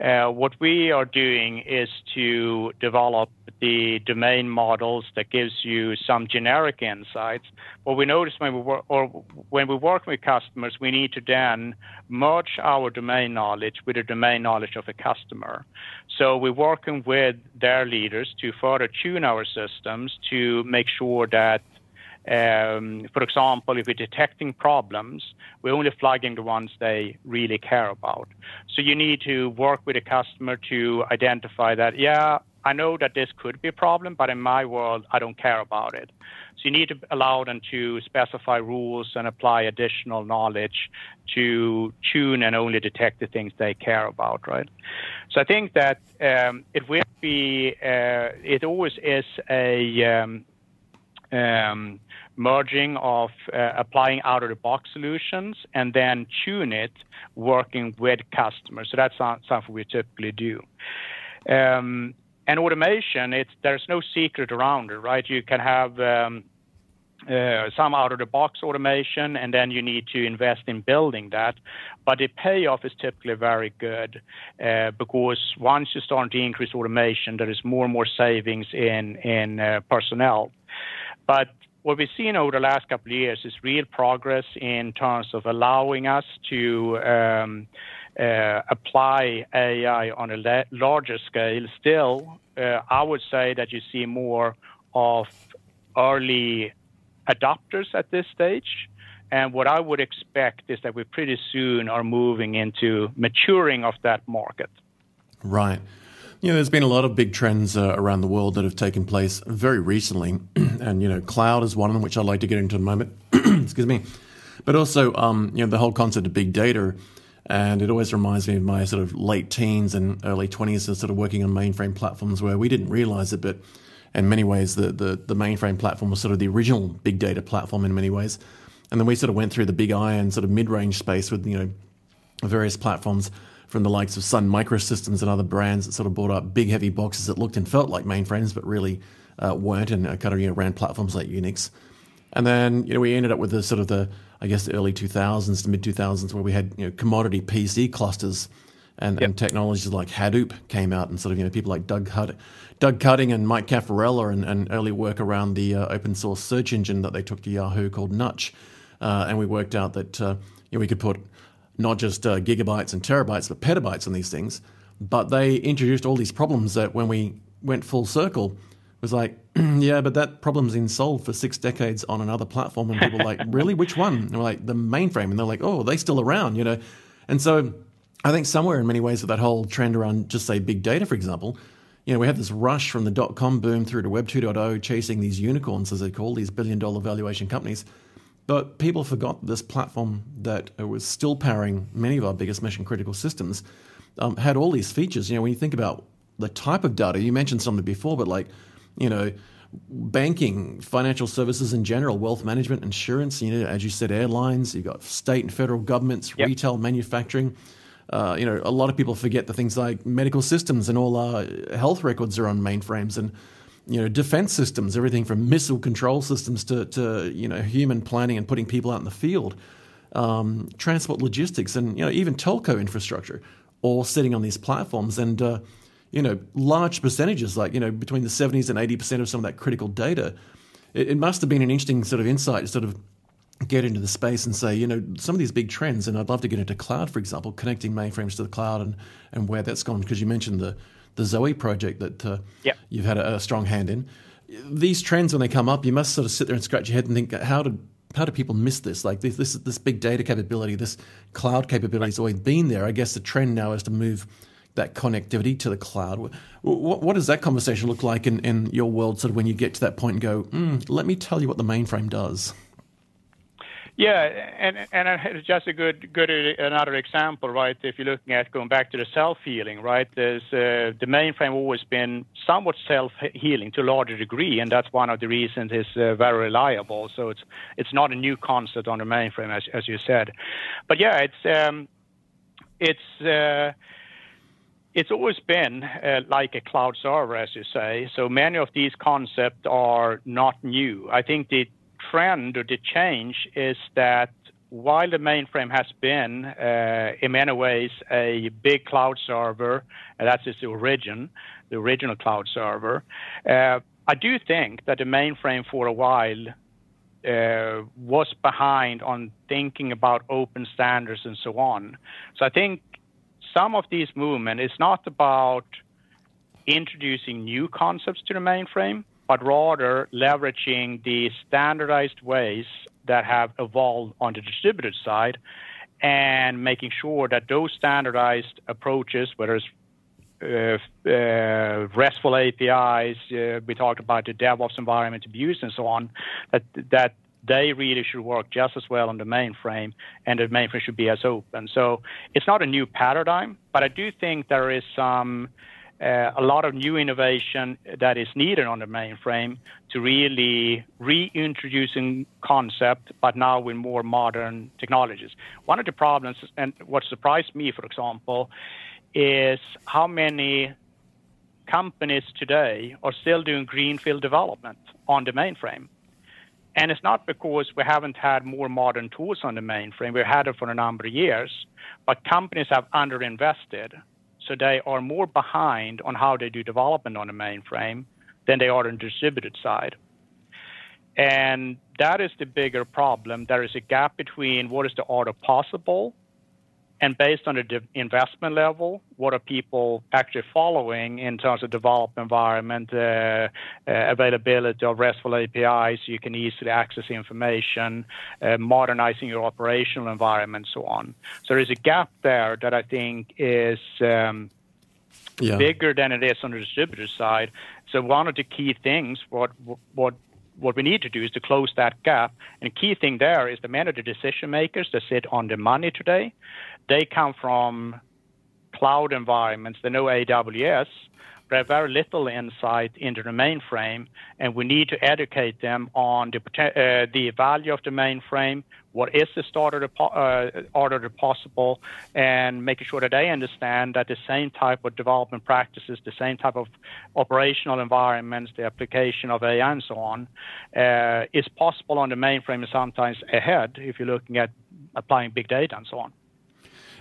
Uh, what we are doing is to develop the domain models that gives you some generic insights. What we notice when we work or when we work with customers, we need to then merge our domain knowledge with the domain knowledge of a customer. So we're working with their leaders to further tune our systems to make sure that um, for example, if we're detecting problems, we're only flagging the ones they really care about. So you need to work with a customer to identify that, yeah, I know that this could be a problem, but in my world, I don't care about it. So you need to allow them to specify rules and apply additional knowledge to tune and only detect the things they care about, right? So I think that um, it will be, uh, it always is a um, um, merging of uh, applying out of the box solutions and then tune it working with customers. So that's something we typically do. Um, and automation, it's, there's no secret around it, right? You can have um, uh, some out of the box automation, and then you need to invest in building that. But the payoff is typically very good uh, because once you start to increase automation, there is more and more savings in in uh, personnel. But what we've seen over the last couple of years is real progress in terms of allowing us to um, uh, apply AI on a la- larger scale. Still, uh, I would say that you see more of early adopters at this stage. And what I would expect is that we pretty soon are moving into maturing of that market. Right. You know, there's been a lot of big trends uh, around the world that have taken place very recently, and you know, cloud is one of them, which I'd like to get into in a moment. Excuse me, but also, um, you know, the whole concept of big data, and it always reminds me of my sort of late teens and early twenties, of sort of working on mainframe platforms where we didn't realize it, but in many ways, the, the the mainframe platform was sort of the original big data platform in many ways, and then we sort of went through the big iron sort of mid range space with you know various platforms from the likes of Sun Microsystems and other brands that sort of bought up big, heavy boxes that looked and felt like mainframes, but really uh, weren't, and uh, kind of you know ran platforms like Unix. And then you know we ended up with the sort of the I guess the early 2000s to mid 2000s where we had you know commodity PC clusters. And, yep. and, technologies like Hadoop came out, and sort of you know people like Doug Hud- Doug Cutting and Mike Cafarella, and, and early work around the uh, open source search engine that they took to Yahoo called Nutch, uh, and we worked out that uh, you know, we could put not just uh, gigabytes and terabytes, but petabytes on these things. But they introduced all these problems that when we went full circle, was like, yeah, but that problem's been solved for six decades on another platform. And people were like, really? Which one? And we're like, the mainframe. And they're like, oh, are they still around, you know? And so I think somewhere in many ways with that whole trend around just say big data, for example, you know, we had this rush from the dot com boom through to Web 2.0, chasing these unicorns, as they call these billion dollar valuation companies. But people forgot this platform that was still powering many of our biggest mission critical systems um, had all these features. You know, when you think about the type of data, you mentioned something before, but like, you know, banking, financial services in general, wealth management, insurance, you know, as you said, airlines, you've got state and federal governments, yep. retail, manufacturing. Uh, you know, a lot of people forget the things like medical systems and all our health records are on mainframes and you know defense systems, everything from missile control systems to, to you know human planning and putting people out in the field, um, transport logistics, and you know even telco infrastructure, all sitting on these platforms and. Uh, you know, large percentages, like, you know, between the 70s and 80% of some of that critical data. It, it must have been an interesting sort of insight to sort of get into the space and say, you know, some of these big trends, and I'd love to get into cloud, for example, connecting mainframes to the cloud and, and where that's gone, because you mentioned the, the Zowe project that uh, yep. you've had a, a, strong hand in. These trends, when they come up, you must sort of sit there and scratch your head and think, how did how do people miss this? Like this, this, this big data capability, this cloud capability has always been there. I guess the trend now is to move that connectivity to the cloud. What, what does that conversation look like in, in your world, sort of when you get to that point and go, mm, let me tell you what the mainframe does? Yeah, and and just a good good another example, right? If you're looking at going back to the self healing, right? There's uh, the mainframe always been somewhat self healing to a larger degree, and that's one of the reasons it's uh, very reliable. So it's it's not a new concept on the mainframe, as as you said, but yeah, it's um, it's. Uh, it's always been uh, like a cloud server, as you say. So many of these concepts are not new. I think the trend or the change is that while the mainframe has been, uh, in many ways, a big cloud server, and that's its origin, the original cloud server, uh, I do think that the mainframe for a while uh, was behind on thinking about open standards and so on. So I think some of these movement is not about introducing new concepts to the mainframe, but rather leveraging the standardized ways that have evolved on the distributed side and making sure that those standardized approaches, whether it's uh, uh, RESTful APIs, uh, we talked about the DevOps environment abuse and so on, that, that they really should work just as well on the mainframe, and the mainframe should be as open. So it's not a new paradigm, but I do think there is some uh, a lot of new innovation that is needed on the mainframe to really reintroducing concept, but now with more modern technologies. One of the problems, and what surprised me, for example, is how many companies today are still doing greenfield development on the mainframe. And it's not because we haven't had more modern tools on the mainframe. We've had it for a number of years, but companies have underinvested so they are more behind on how they do development on the mainframe than they are on the distributed side. And that is the bigger problem. There is a gap between what is the art of possible and based on the de- investment level, what are people actually following in terms of development environment, uh, uh, availability of RESTful APIs, you can easily access information, uh, modernizing your operational environment, so on. So there is a gap there that I think is um, yeah. bigger than it is on the distributor side. So one of the key things, what what what we need to do is to close that gap. And key thing there is the the decision makers that sit on the money today they come from cloud environments, they know AWS, but have very little insight into the mainframe, and we need to educate them on the uh, the value of the mainframe, what is the start of the uh, art of possible, and making sure that they understand that the same type of development practices, the same type of operational environments, the application of AI and so on, uh, is possible on the mainframe and sometimes ahead if you're looking at applying big data and so on.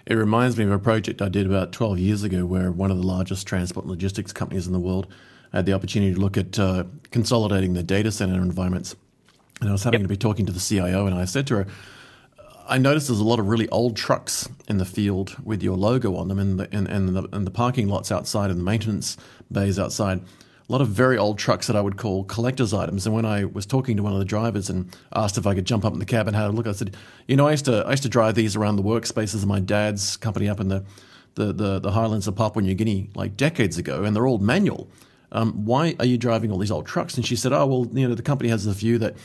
It reminds me of a project I did about 12 years ago where one of the largest transport and logistics companies in the world had the opportunity to look at uh, consolidating the data center environments. And I was having yep. to be talking to the CIO, and I said to her, I noticed there's a lot of really old trucks in the field with your logo on them, and the, and, and the, and the parking lots outside and the maintenance bays outside. A lot of very old trucks that I would call collector's items. And when I was talking to one of the drivers and asked if I could jump up in the cab and have a look, I said, you know, I used to I used to drive these around the workspaces of my dad's company up in the the, the, the highlands of Papua New Guinea like decades ago, and they're all manual. Um, why are you driving all these old trucks? And she said, oh, well, you know, the company has a view that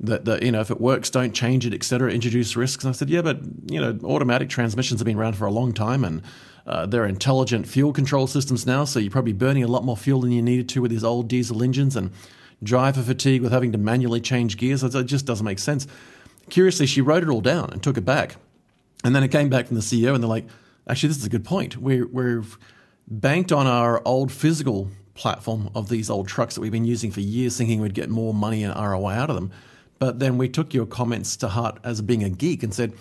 that, that, you know if it works don't change it etc introduce risks and i said yeah but you know automatic transmissions have been around for a long time and uh, they're intelligent fuel control systems now so you're probably burning a lot more fuel than you needed to with these old diesel engines and driver fatigue with having to manually change gears. It just doesn't make sense. Curiously she wrote it all down and took it back. And then it came back from the ceo and they're like actually this is a good point. We're, we've banked on our old physical platform of these old trucks that we've been using for years thinking we'd get more money and roi out of them. But then we took your comments to heart as being a geek and said,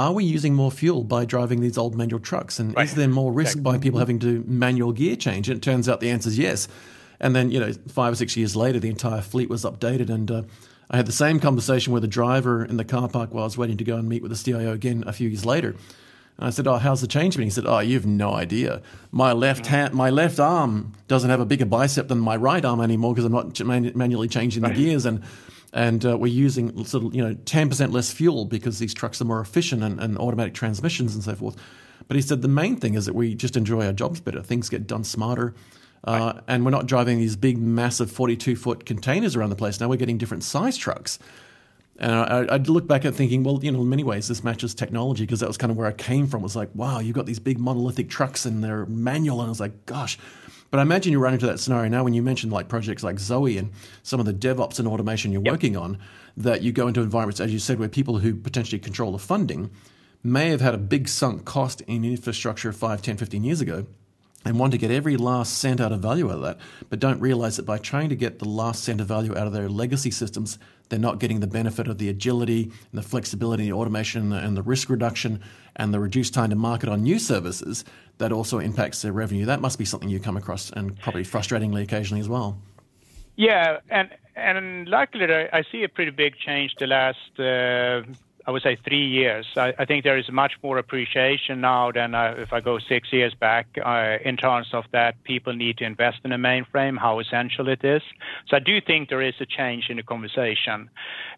are we using more fuel by driving these old manual trucks? And right. is there more risk exactly. by people having to manual gear change? And it turns out the answer is yes. And then, you know, five or six years later, the entire fleet was updated. And uh, I had the same conversation with a driver in the car park while I was waiting to go and meet with the CIO again a few years later. And I said, "Oh, how's the change been?" He said, "Oh, you've no idea. My left hand, my left arm doesn't have a bigger bicep than my right arm anymore because I'm not manually changing the gears, and and uh, we're using sort of you know ten percent less fuel because these trucks are more efficient and, and, automatic transmissions and so forth. But he said the main thing is that we just enjoy our jobs better. Things get done smarter. Uh, right. And we're not driving these big, massive 42 foot containers around the place. Now we're getting different size trucks. And I, I'd look back at thinking, well, you know, in many ways, this matches technology because that was kind of where I came from. It was like, wow, you've got these big monolithic trucks and they're manual. And I was like, gosh, but I imagine you run into that scenario now when you mentioned like projects like Zowe and some of the DevOps and automation you're yep. working on, that you go into environments, as you said, where people who potentially control the funding may have had a big sunk cost in infrastructure 5, 10, 15 years ago and want to get every last cent out of value out of that, but don't realize that by trying to get the last cent of value out of their legacy systems, they're not getting the benefit of the agility and the flexibility, the automation, and the, risk reduction, and the reduced time to market on new services that also impacts their revenue. That must be something you come across, and probably frustratingly occasionally as well. Yeah, and and luckily I see a pretty big change the last uh, I would say three years. I, I, think there is much more appreciation now than uh, if I go six years back uh, in terms of that people need to invest in a mainframe, how essential it is. So I do think there is a change in the conversation.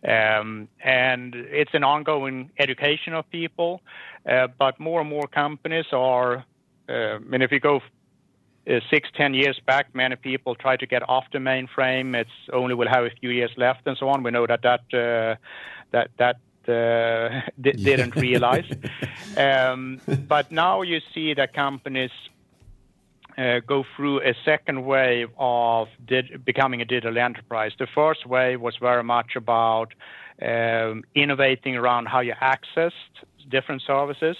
Um, and it's an ongoing education of people, uh, but more and more companies are, uh, I mean, if you go uh, six, ten years back, many people try to get off the mainframe. It's only will have a few years left and so on. We know that that uh, that that uh, didn't realize. um, but now you see that companies uh, go through a second wave of did, becoming a digital enterprise. The first wave was very much about um, innovating around how you accessed different services,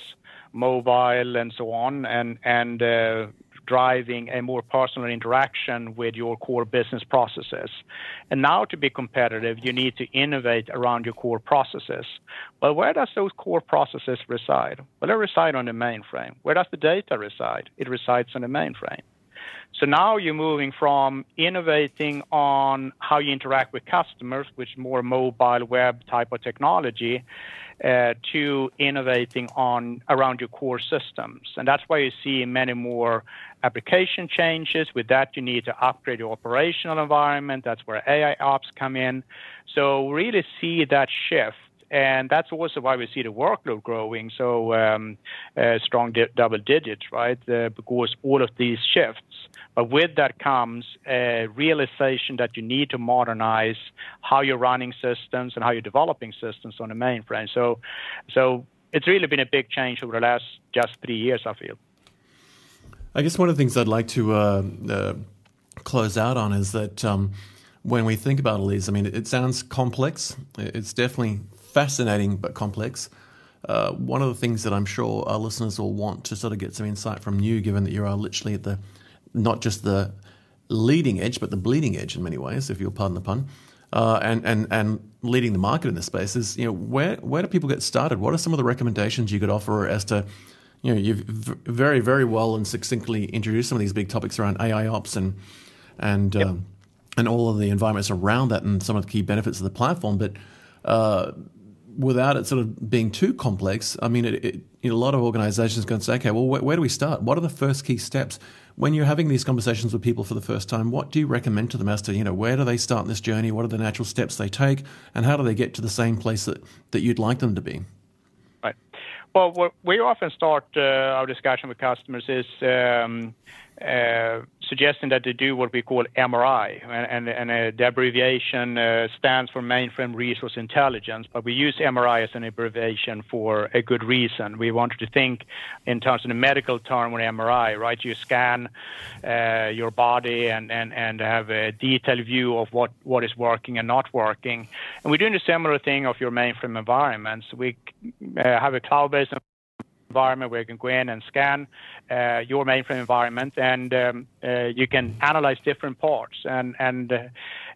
mobile and so on, and and uh, driving a more personal interaction with your core business processes. And now to be competitive, you need to innovate around your core processes. Well, where does those core processes reside? Well, they reside on the mainframe. Where does the data reside? It resides on the mainframe. So now you're moving from innovating on how you interact with customers, which more mobile web type of technology, uh, to innovating on around your core systems. And that's why you see many more application changes. With that, you need to upgrade your operational environment. That's where AI ops come in. So really see that shift and that's also why we see the workload growing so um, uh, strong di- double digits, right? Uh, because all of these shifts. But with that comes a realization that you need to modernize how you're running systems and how you're developing systems on the mainframe. So, so it's really been a big change over the last just three years, I feel. I guess one of the things I'd like to uh, uh close out on is that. Um, when we think about all these, I mean, it, sounds complex. It's definitely fascinating but complex. Uh, one of the things that I'm sure our listeners will want to sort of get some insight from you, given that you are literally at the not just the leading edge, but the bleeding edge in many ways, if you'll pardon the pun, uh, and and and leading the market in this space is you know where where do people get started? What are some of the recommendations you could offer as to you know you've very very well and succinctly introduced some of these big topics around AI ops and and yep. um, and all of the environments around that and some of the key benefits of the platform, but uh, without it sort of being too complex, I mean, it, it, you know, a lot of organizations to say, okay, well, where, where do we start? What are the first key steps? When you're having these conversations with people for the first time, what do you recommend to them as to, you know, where do they start in this journey? What are the natural steps they take? And how do they get to the same place that, that you'd like them to be? Right. Well, we often start uh, our discussion with customers is um, uh, suggesting that they do what we call MRI, and, and, and the abbreviation uh, stands for Mainframe Resource Intelligence, but we use MRI as an abbreviation for a good reason. We wanted to think in terms of the medical term with MRI, right? You scan uh, your body and, and, and have a detailed view of what, what is working and not working. And we're doing a similar thing of your mainframe environments. We uh, have a cloud-based environment where you can go in and scan uh, your mainframe environment, and um, uh, you can analyze different parts and and uh,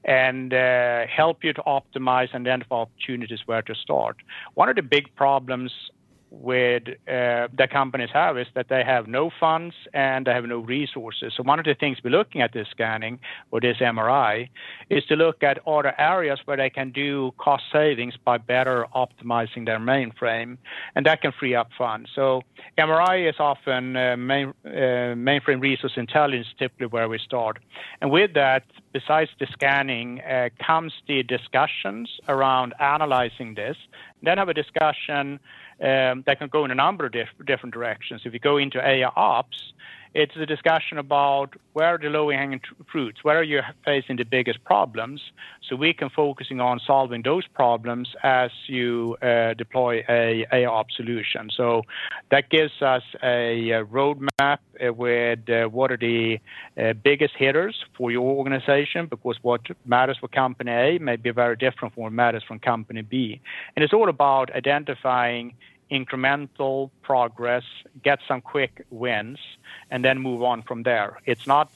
and uh, help you to optimize and identify opportunities where to start. One of the big problems with uh, the companies have is that they have no funds and they have no resources. So one of the things we're looking at this scanning or this MRI is to look at other areas where they can do cost savings by better optimizing their mainframe, and that can free up funds. So MRI is often uh, main, uh, mainframe resource intelligence, typically where we start. And with that, besides the scanning, uh, comes the discussions around analyzing this. Then have a discussion um, that can go in a number of diff- different directions. If you go into AI ops, it's a discussion about where are the low-hanging fruits, where are you facing the biggest problems, so we can focusing on solving those problems as you uh, deploy a AIOps solution. So that gives us a, a roadmap uh, with uh, what are the uh, biggest hitters for your organization, because what matters for company A may be very different from what matters from company B. And it's all about identifying incremental progress, get some quick wins, and then move on from there. It's not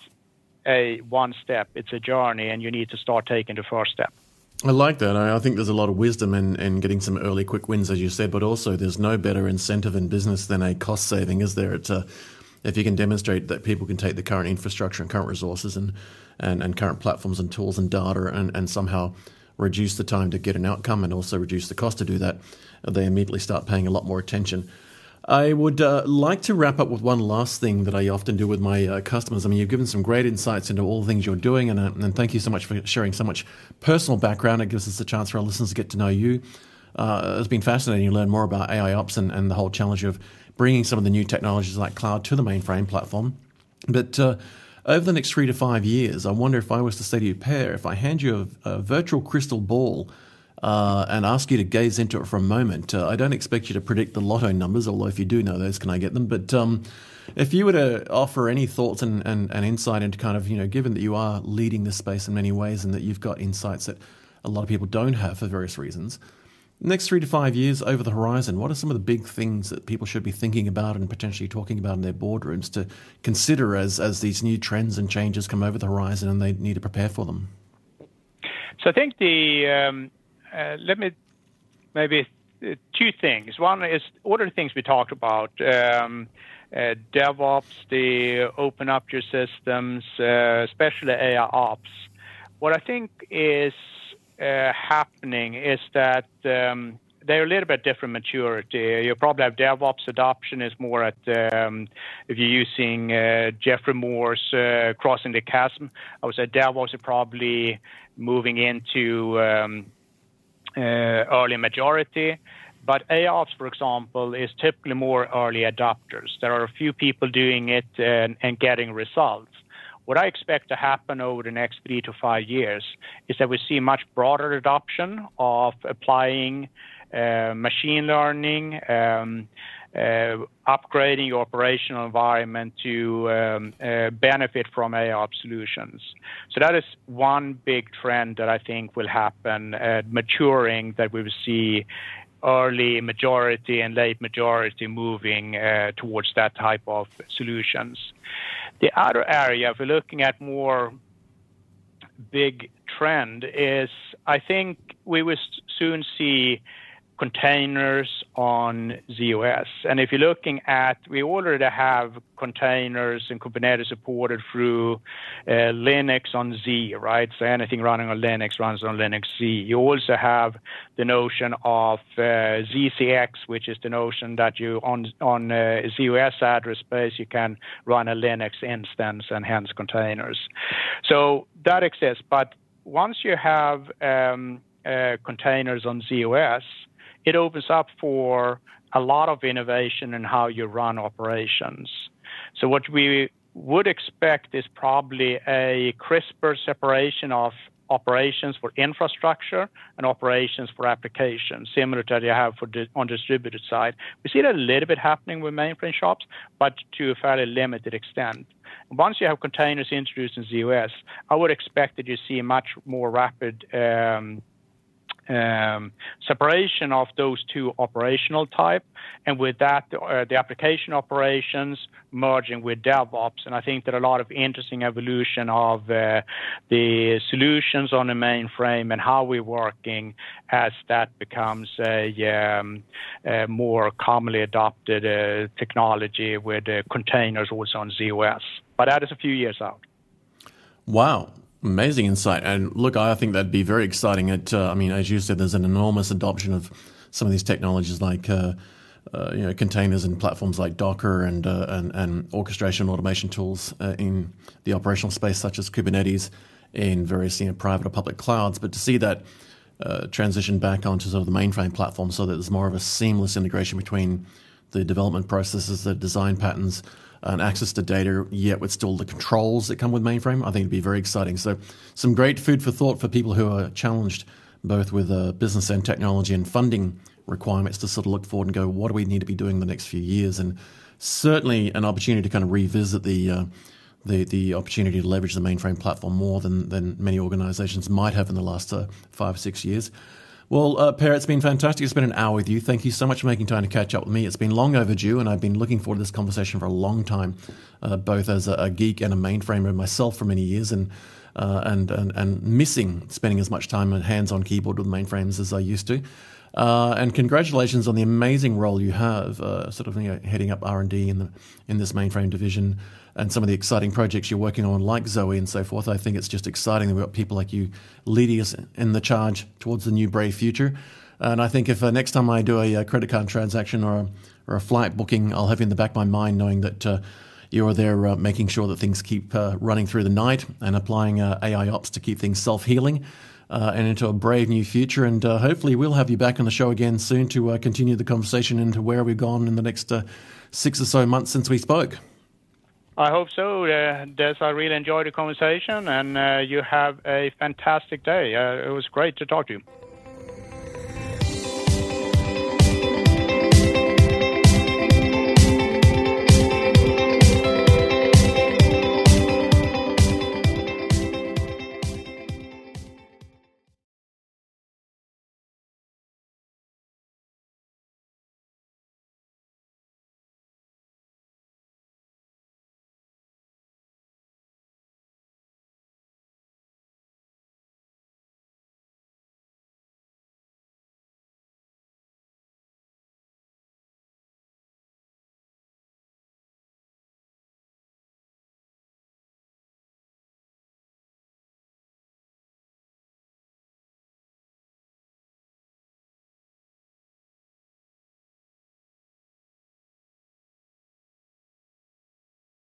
a one step, it's a journey, and you need to start taking the first step. I like that. I think there's a lot of wisdom in, in getting some early quick wins, as you said, but also there's no better incentive in business than a cost saving, is there? It's a, if you can demonstrate that people can take the current infrastructure and current resources and, and, and current platforms and tools and data and, and somehow reduce the time to get an outcome and also reduce the cost to do that, they immediately start paying a lot more attention. I would uh, like to wrap up with one last thing that I often do with my uh, customers. I mean, you've given some great insights into all the things you're doing, and, uh, and thank you so much for sharing so much personal background. It gives us a chance for our listeners to get to know you. Uh, it's been fascinating to learn more about AI ops and, and the whole challenge of bringing some of the new technologies like cloud to the mainframe platform. But uh, over the next three to five years, I wonder if I was to say to you, Per, if I hand you a, a virtual crystal ball uh, and ask you to gaze into it for a moment, uh, I don't expect you to predict the lotto numbers, although if you do know those, can I get them? But um, if you were to offer any thoughts and, and, and insight into kind of, you know, given that you are leading this space in many ways and that you've got insights that a lot of people don't have for various reasons, Next three to five years over the horizon, what are some of the big things that people should be thinking about and potentially talking about in their boardrooms to consider as, as these new trends and changes come over the horizon and they need to prepare for them? So I think the, um, uh, let me maybe two things. One is all the things we talked about. Um, uh, DevOps, the open up your systems, uh, especially AI ops. What I think is uh, happening is that um, they're a little bit different maturity. You probably have DevOps adoption is more at um, if you're using uh, Geoffrey Moore's uh, crossing the chasm. I would say DevOps is probably moving into um, uh, early majority. But AIOps, for example, is typically more early adopters. There are a few people doing it and, and getting results. What I expect to happen over the next three to five years is that we see much broader adoption of applying uh, machine learning, um, uh, upgrading your operational environment to um, uh, benefit from AI solutions. So that is one big trend that I think will happen, maturing that we will see early majority and late majority moving uh, towards that type of solutions. The other area, if we're looking at more big trend, is I think we will soon see containers on z/OS. And if you're looking at, we already have containers and Kubernetes supported through uh, Linux on Z, right? So anything running on Linux runs on Linux Z. You also have the notion of uh, ZCX, which is the notion that you on on uh, z/OS address space you can run a Linux instance and hence containers. So that exists, but once you have um, uh, containers on z/OS, it opens up for a lot of innovation in how you run operations. So what we would expect is probably a crisper separation of operations for infrastructure and operations for applications, similar to what you have for di- on distributed side. We see that a little bit happening with mainframe shops, but to a fairly limited extent. Once you have containers introduced in the US, I would expect that you see much more rapid um, um, separation of those two operational type, and with that, uh, the application operations merging with DevOps. And I think that a lot of interesting evolution of uh, the solutions on the mainframe and how we're working as that becomes a, um, a more commonly adopted uh, technology with containers also on z/OS. But that is a few years out. Wow. Amazing insight. And look, I think that'd be very exciting. It, uh, I mean, as you said, there's an enormous adoption of some of these technologies like uh, uh, you know containers and platforms like Docker and uh, and, and, orchestration automation tools uh, in the operational space, such as Kubernetes, in various you know, private or public clouds. But to see that uh, transition back onto sort of the mainframe platform, so that there's more of a seamless integration between the development processes, the design patterns and access to data, yet with still the controls that come with mainframe. I think it'd be very exciting. So, some great food for thought for people who are challenged both with uh, business and technology and funding requirements to sort of look forward and go, what do we need to be doing the next few years? And certainly an opportunity to kind of revisit the uh, the the opportunity to leverage the mainframe platform more than than many organisations might have in the last uh, five or six years. Well, uh, Per, it's been fantastic. It's been an hour with you. Thank you so much for making time to catch up with me. It's been long overdue, and I've been looking forward to this conversation for a long time, uh, both as a, a, geek and a mainframer myself for many years, and, uh, and, and and missing spending as much time on hands-on keyboard with mainframes as I used to. Uh, and congratulations on the amazing role you have, uh, sort of you know, heading up R and D in the in this mainframe division and some of the exciting projects you're working on, like Zowe and so forth. I think it's just exciting that we've got people like you leading us in the charge towards the new brave future. And I think if uh, next time I do a, a, credit card transaction or a, or a flight booking, I'll have you in the back of my mind knowing that uh, you're there uh, making sure that things keep uh, running through the night and applying uh, AI ops to keep things self healing. Uh, and into a brave new future. And hopefully, we'll have you back on the show again soon to continue the conversation into where we've gone in the next six or so months since we spoke. I hope so, uh, Dez. I really enjoyed the conversation, and uh, you have a fantastic day. Uh, it was great to talk to you.